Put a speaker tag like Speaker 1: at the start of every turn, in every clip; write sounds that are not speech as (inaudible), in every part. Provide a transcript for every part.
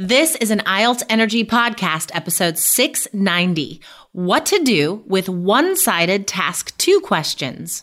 Speaker 1: This is an IELTS Energy Podcast, episode 690 What to Do with One Sided Task 2 Questions.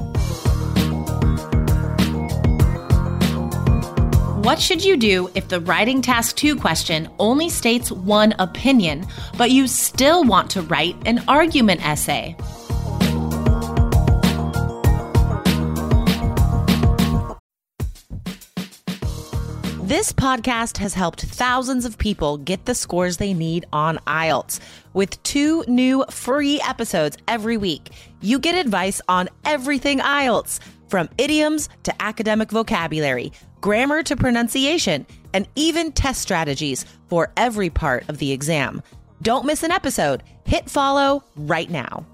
Speaker 1: What should you do if the writing task 2 question only states one opinion, but you still want to write an argument essay? This podcast has helped thousands of people get the scores they need on IELTS. With two new free episodes every week, you get advice on everything IELTS, from idioms to academic vocabulary, grammar to pronunciation, and even test strategies for every part of the exam. Don't miss an episode. Hit follow right now.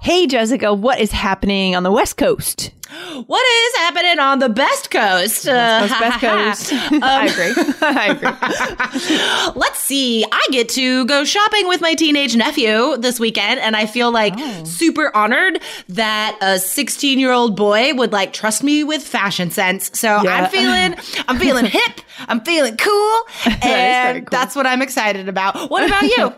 Speaker 2: Hey, Jessica, what is happening on the West Coast?
Speaker 1: What is happening on the best coast?
Speaker 2: Coast, Best (laughs) Coast.
Speaker 1: Um, (laughs)
Speaker 2: I agree. (laughs) I agree.
Speaker 1: Let's see. I get to go shopping with my teenage nephew this weekend, and I feel like
Speaker 2: Oh.
Speaker 1: super honored that a 16 year old boy would like trust me with fashion sense. So
Speaker 2: Yeah.
Speaker 1: I'm feeling, I'm feeling hip. I'm feeling cool, and
Speaker 2: cool.
Speaker 1: that's what I'm excited about. What about you?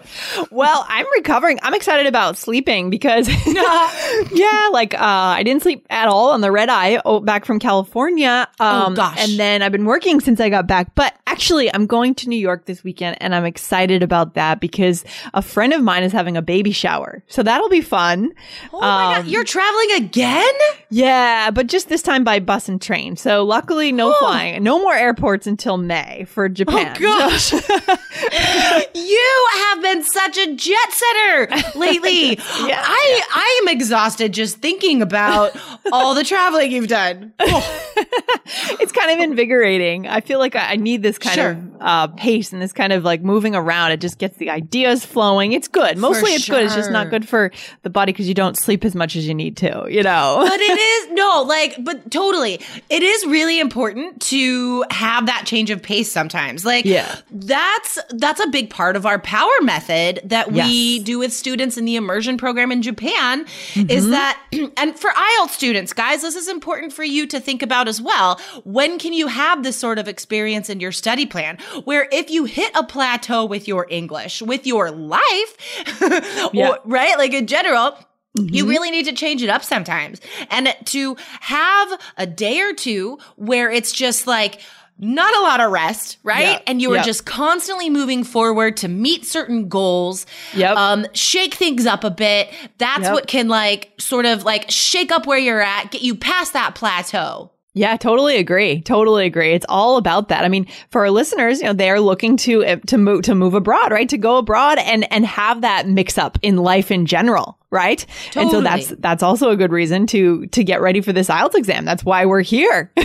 Speaker 2: Well, I'm recovering. I'm excited about sleeping because, yeah, like uh, I didn't sleep at all on the red eye oh, back from California. Um,
Speaker 1: Oh, gosh.
Speaker 2: And then I've been working since I got back. But actually, I'm going to New York this weekend and I'm excited about that because a friend of mine is having a baby shower. So that'll be fun.
Speaker 1: Oh my
Speaker 2: Um,
Speaker 1: god, you're traveling again?
Speaker 2: Yeah, but just this time by bus and train. So luckily, no flying. No more airports until May for Japan.
Speaker 1: Oh, gosh. (laughs) you have been such a jet setter lately. (laughs)
Speaker 2: Yeah,
Speaker 1: I I am exhausted just thinking about all the traveling you've done. (laughs)
Speaker 2: it's kind of invigorating. I feel like I, I need this kind
Speaker 1: Sure.
Speaker 2: of uh, pace and this kind of like moving around. It just gets the ideas flowing. It's good. Mostly it's good. It's just not good for the body because you don't sleep as much as you need to, you know?
Speaker 1: But it is (laughs) no, like, but totally, it is really important to have that change of pace sometimes. Like,
Speaker 2: Yeah.
Speaker 1: that's that's a big part of our power method that we
Speaker 2: Yes.
Speaker 1: do with students in the immersion program in Japan.
Speaker 2: Mm-hmm.
Speaker 1: Is that, (clears throat) and for IELTS students, guys, this is important for you to think about as well. When can you have this sort of experience in your study plan, where if you hit a plateau with your English, with your life, (laughs)
Speaker 2: Yeah.
Speaker 1: or- right, like in general. You
Speaker 2: Mm-hmm.
Speaker 1: really need to change it up sometimes. And to have a day or two where it's just like, not a lot of rest, right?
Speaker 2: Yeah.
Speaker 1: And you are
Speaker 2: Yep.
Speaker 1: just constantly moving forward to meet certain goals.
Speaker 2: Yep.
Speaker 1: Um, shake things up a bit. That's
Speaker 2: Yep.
Speaker 1: what can like sort of like shake up where you're at, get you past that plateau.
Speaker 2: Yeah, totally agree. Totally agree. It's all about that. I mean, for our listeners, you know, they are looking to uh, to move to move abroad, right? To go abroad and and have that mix up in life in general, right? And so that's that's also a good reason to to get ready for this IELTS exam. That's why we're here. (laughs)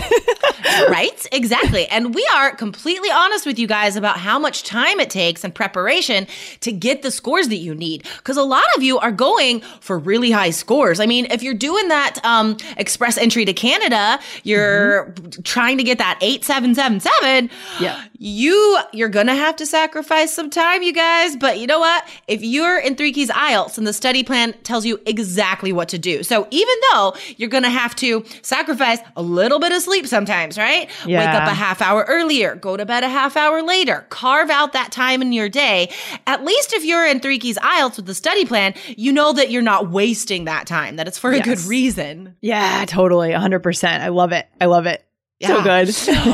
Speaker 1: right? Exactly. And we are completely honest with you guys about how much time it takes and preparation to get the scores that you need. Because a lot of you are going for really high scores. I mean, if you're doing that um, express entry to Canada, you're trying to get that 8777.
Speaker 2: Yeah.
Speaker 1: You you're gonna have to sacrifice some time, you guys. But you know what? If you're in Three Keys IELTS and the study plan tells you exactly what to do. So even though you're gonna have to sacrifice a little bit of sleep sometimes, right? Wake up a half hour earlier, go to bed a half hour later, carve out that time in your day. At least if you're in Three Keys IELTS with the study plan, you know that you're not wasting that time, that it's for a good reason.
Speaker 2: yeah, totally, hundred percent. I love it. I love it. So good.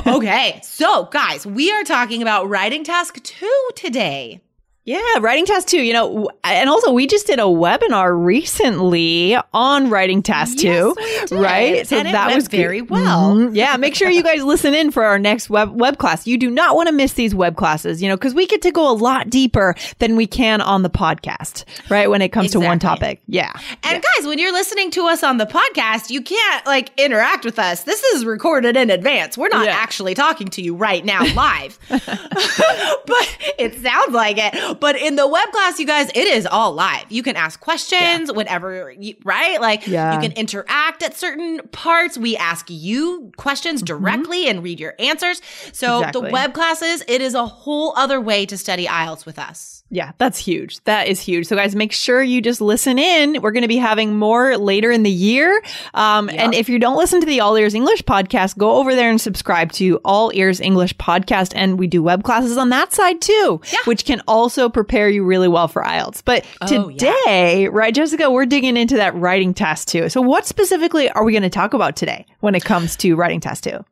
Speaker 1: okay, so guys, we are talking about writing task two today.
Speaker 2: Yeah, writing test two. You know, and also we just did a webinar recently on writing task two, right?
Speaker 1: So and that was very well.
Speaker 2: Mm-hmm. Yeah, make sure you guys listen in for our next web web class. You do not want to miss these web classes, you know, because we get to go a lot deeper than we can on the podcast, right? When it comes exactly. to one topic. Yeah.
Speaker 1: And
Speaker 2: yeah.
Speaker 1: guys, when you're listening to us on the podcast, you can't like interact with us. This is recorded in advance. We're not yeah. actually talking to you right now live, (laughs) (laughs) but it sounds like it. But in the web class, you guys, it is all live. You can ask questions yeah. whenever, you, right? Like yeah. you can interact at certain parts. We ask you questions mm-hmm. directly mm-hmm. and read your answers. So exactly. the web classes, it is a whole other way to study IELTS with us.
Speaker 2: Yeah, that's huge. That is huge. So, guys, make sure you just listen in. We're going to be having more later in the year. Um, yep. And if you don't listen to the All Ears English podcast, go over there and subscribe to All Ears English podcast. And we do web classes on that side two, yeah. which can also prepare you really well for IELTS. But oh, today, yeah. right, Jessica, we're digging into that writing test too. So, what specifically are we going to talk about today when it comes to writing test two?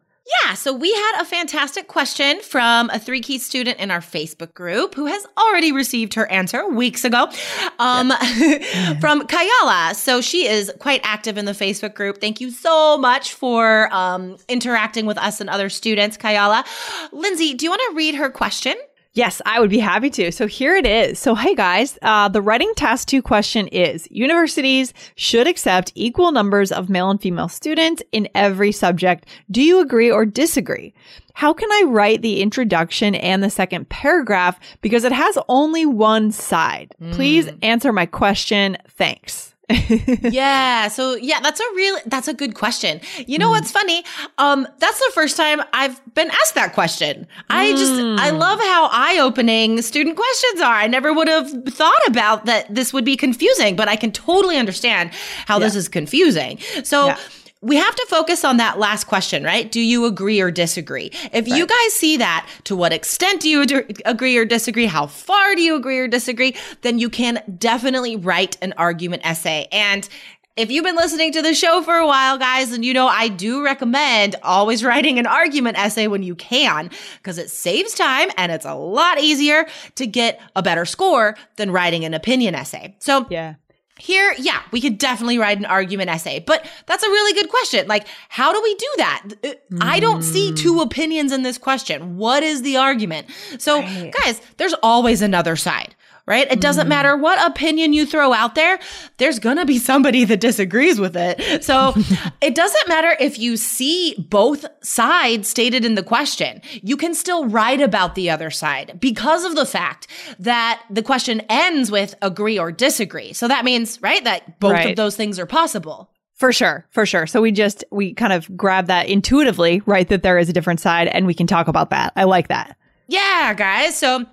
Speaker 1: Yeah, so we had a fantastic question from a three key student in our Facebook group who has already received her answer weeks ago um, (laughs) from Kayala. So she is quite active in the Facebook group. Thank you so much for um, interacting with us and other students, Kayala. Lindsay, do you want to read her question?
Speaker 2: Yes, I would be happy to. So here it is. So, hey guys, uh, the writing task two question is universities should accept equal numbers of male and female students in every subject. Do you agree or disagree? How can I write the introduction and the second paragraph because it has only one side? Please mm. answer my question. Thanks. (laughs)
Speaker 1: yeah. So yeah, that's a real that's a good question. You know mm. what's funny? Um, that's the first time I've been asked that question. I just I mm. love how eye-opening student questions are. I never would have thought about that this would be confusing, but I can totally understand how yeah. this is confusing. So yeah we have to focus on that last question, right? Do you agree or disagree? If right. you guys see that, to what extent do you ad- agree or disagree? How far do you agree or disagree? Then you can definitely write an argument essay. And if you've been listening to the show for a while, guys, and you know I do recommend always writing an argument essay when you can, because it saves time and it's a lot easier to get a better score than writing an opinion essay. So,
Speaker 2: yeah.
Speaker 1: Here, yeah, we could definitely write an argument essay, but that's a really good question. Like, how do we do that? Mm. I don't see two hmm. opinions in this question. What is the argument? So, right. guys, there's always another side right? It doesn't mm. matter what opinion you throw out there, there's going to be somebody that disagrees with it. So (laughs) it doesn't matter if you see both sides stated in the question. You can still write about the other side because of the fact that the question ends with agree or disagree. So that means, right, that both right. of those things are possible.
Speaker 2: For sure, for sure. So we just we kind of grab that intuitively, right? That there is a different side, and we can talk about that. I like that.
Speaker 1: Yeah, guys. So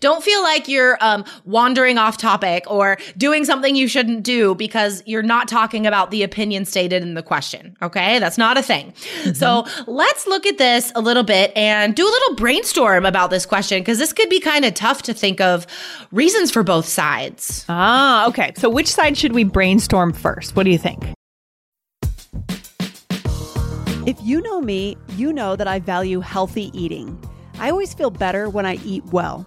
Speaker 1: don't feel like you're um, wandering off topic or doing something you shouldn't do because you're not talking about the opinion stated in the question. Okay. That's not a thing. Mm-hmm. So let's look at this a little bit and do a little brainstorm about this question because this could be kind of tough to think of reasons for both sides.
Speaker 2: Ah, okay. So which side should we brainstorm first? What do you think?
Speaker 3: If you know me, you know that I value healthy eating. I always feel better when I eat well.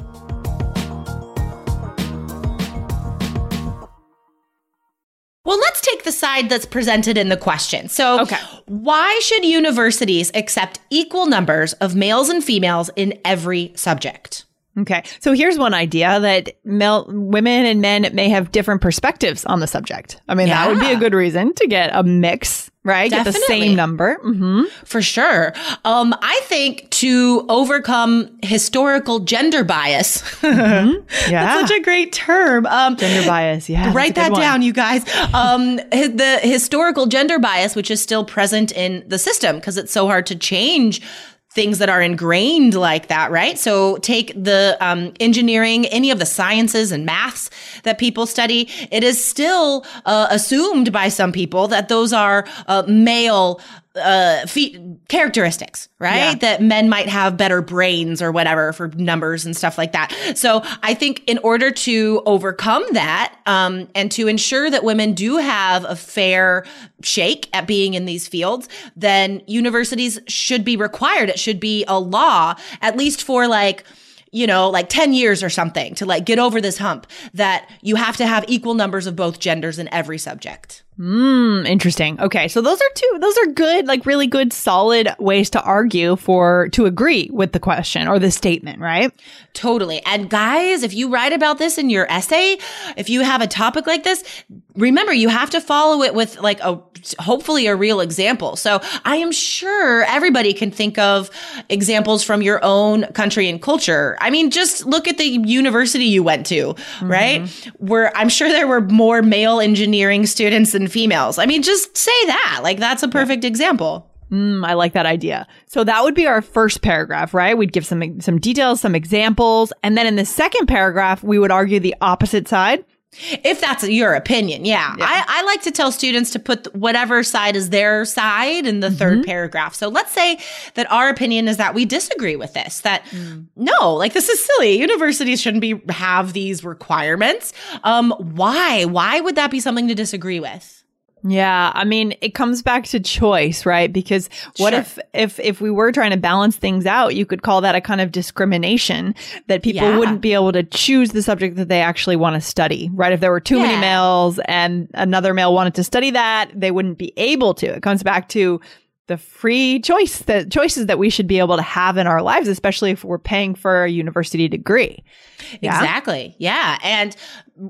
Speaker 1: Take the side that's presented in the question. So,
Speaker 2: Okay.
Speaker 1: why should universities accept equal numbers of males and females in every subject?
Speaker 2: Okay. So here's one idea that male, women and men may have different perspectives on the subject. I mean, that would be a good reason to get a mix, right? Get the same number. hmm
Speaker 1: For sure. Um, I think to overcome historical gender bias.
Speaker 2: Yeah. (laughs)
Speaker 1: That's such a great term. Um,
Speaker 2: Gender bias. Yeah.
Speaker 1: Write that
Speaker 2: one.
Speaker 1: down, you guys. Um, the historical gender bias, which is still present in the system because it's so hard to change things that are ingrained like that, right? So take the um, engineering, any of the sciences and maths that people study. It is still uh, assumed by some people that those are uh, male uh fe- characteristics right
Speaker 2: Yeah.
Speaker 1: that men might have better brains or whatever for numbers and stuff like that so i think in order to overcome that um and to ensure that women do have a fair shake at being in these fields then universities should be required it should be a law at least for like you know, like 10 years or something to like get over this hump that you have to have equal numbers of both genders in every subject.
Speaker 2: Hmm, interesting. Okay. So those are two, those are good, like really good, solid ways to argue for, to agree with the question or the statement, right?
Speaker 1: Totally. And guys, if you write about this in your essay, if you have a topic like this, remember you have to follow it with like a hopefully a real example. So I am sure everybody can think of examples from your own country and culture. I mean, just look at the university you went to, right? Where I'm sure there were more male engineering students than females. I mean, just say that. Like that's a perfect example.
Speaker 2: Mm, I like that idea. So that would be our first paragraph, right? We'd give some some details, some examples, and then in the second paragraph, we would argue the opposite side.
Speaker 1: If that's your opinion, yeah. I, I like to tell students to put whatever side is their side in the third paragraph. So let's say that our opinion is that we disagree with this, that no, like this is silly. Universities shouldn't be have these requirements. Um, why? Why would that be something to disagree with?
Speaker 2: Yeah, I mean, it comes back to choice, right? Because what
Speaker 1: Sure.
Speaker 2: if if if we were trying to balance things out, you could call that a kind of discrimination that people
Speaker 1: Yeah.
Speaker 2: wouldn't be able to choose the subject that they actually want to study, right? If there were too many males and another male wanted to study that, they wouldn't be able to. It comes back to the free choice, the choices that we should be able to have in our lives, especially if we're paying for a university degree. Yeah.
Speaker 1: Exactly. Yeah. And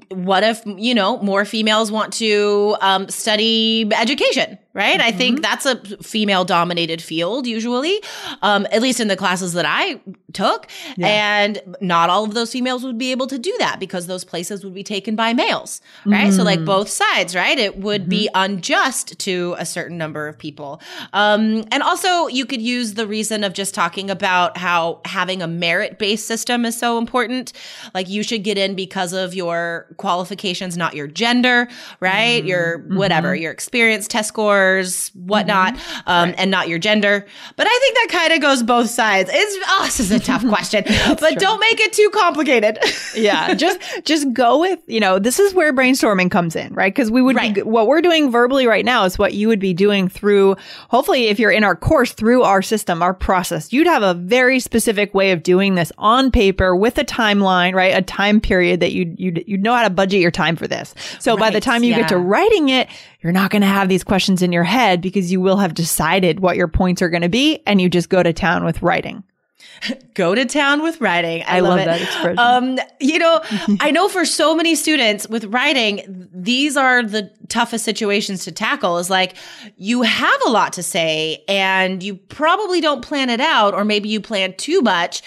Speaker 1: what if, you know, more females want to um, study education, right? I think that's a female dominated field usually, um, at least in the classes that I took. And not all of those females would be able to do that because those places would be taken by males, right? So, like both sides, right? It would be unjust to a certain number of people. Um, and also, you could use the reason of just talking about how having a merit based system is so important. Like, you should get in because of your qualifications, not your gender, right? Mm-hmm. Your mm-hmm. whatever, your experience, test scores, whatnot, mm-hmm. um, and not your gender. But I think that kind of goes both sides. It's, oh, this is a (laughs) tough question, but don't make it too complicated. (laughs)
Speaker 2: yeah just just go with you know this is where brainstorming comes in right because we would
Speaker 1: Right.
Speaker 2: be what we're doing verbally right now is what you would be doing through hopefully if you're in our course through our system our process you'd have a very specific way of doing this on paper with a timeline right a time period that you you you know how to budget your time for this. So by the time you get to writing it you're not going to have these questions in your head because you will have decided what your points are going to be and you just go to town with writing (laughs)
Speaker 1: go to town with writing. I,
Speaker 2: I
Speaker 1: love,
Speaker 2: love
Speaker 1: it.
Speaker 2: that expression.
Speaker 1: Um, you know, (laughs) I know for so many students with writing, these are the toughest situations to tackle. Is like you have a lot to say and you probably don't plan it out, or maybe you plan too much.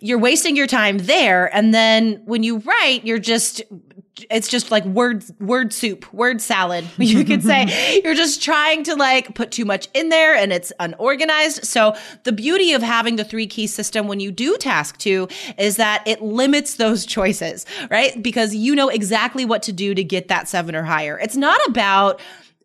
Speaker 1: You're wasting your time there, and then when you write, you're just it's just like word word soup, word salad. (laughs) You could say (laughs) you're just trying to like put too much in there and it's unorganized. So the beauty of having the three key system when you do task two is that it limits those (laughs) choices, right? Because you know exactly what to do to get that seven or higher. It's not about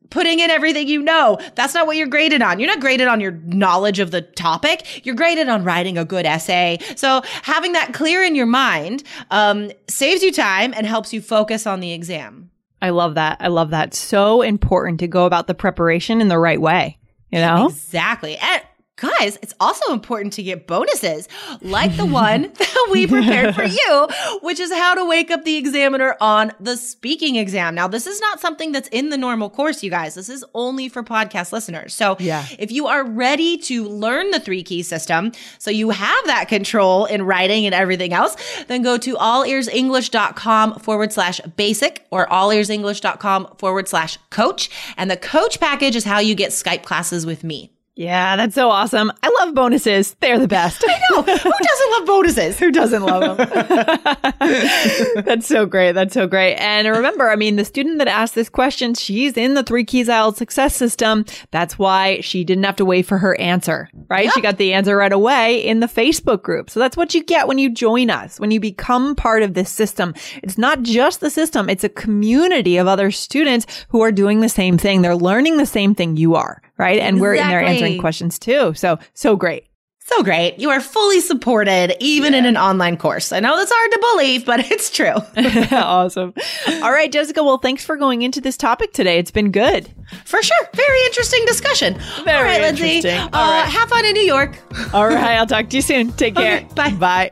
Speaker 1: putting in everything you know. That's not what you're graded on. You're not graded on your knowledge of the topic. You're graded on writing a good essay. So having that clear in your mind um, saves you time and helps you focus on the exam.
Speaker 2: I love that. I love that. So important to go about the preparation in the right way. You know?
Speaker 1: Exactly. And Guys, it's also important to get bonuses like the (laughs) one that we prepared for you, which is how to wake up the examiner on the speaking exam. Now, this is not something that's in the normal course, you guys. This is only for podcast listeners. So,
Speaker 3: Yeah.
Speaker 1: if you are ready to learn the three key system, so you have that control in writing and everything else, then go to allearsenglish.com forward slash basic or allearsenglish.com forward slash coach. And the coach package is how you get Skype classes with me.
Speaker 2: Yeah, that's so awesome. I love bonuses. They're the best. (laughs) I know.
Speaker 1: Who doesn't love bonuses? (laughs)
Speaker 2: Who doesn't love them? (laughs) That's so great. That's so great. And remember, I mean, the student that asked this question, she's in the three keys IELTS success system. That's why she didn't have to wait for her answer, right? She got the answer right away in the Facebook group. So that's what you get when you join us, when you become part of this system. It's not just the system. It's a community of other students who are doing the same thing. They're learning the same thing you are, right? And we're in there answering questions too. So, so great.
Speaker 1: So great. You are fully supported, even in an online course. I know that's hard to believe, but (laughs) it's true. (laughs)
Speaker 2: awesome. All right, Jessica. Well, thanks for going into this topic today. It's been good.
Speaker 1: For sure. Very interesting discussion.
Speaker 2: Very
Speaker 1: All right, Lindsay.
Speaker 2: interesting.
Speaker 1: Uh,
Speaker 2: All right.
Speaker 1: Have fun in New York.
Speaker 2: All right, I'll talk to you soon. Take (laughs) care.
Speaker 1: Okay, bye.
Speaker 2: Bye.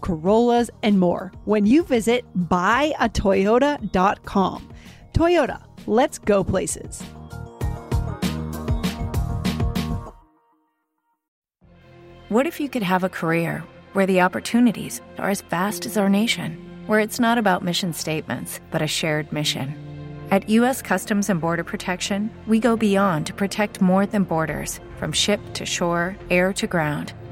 Speaker 3: Corollas, and more when you visit buyatoyota.com. Toyota, let's go places.
Speaker 4: What if you could have a career where the opportunities are as vast as our nation, where it's not about mission statements, but a shared mission? At U.S. Customs and Border Protection, we go beyond to protect more than borders from ship to shore, air to ground,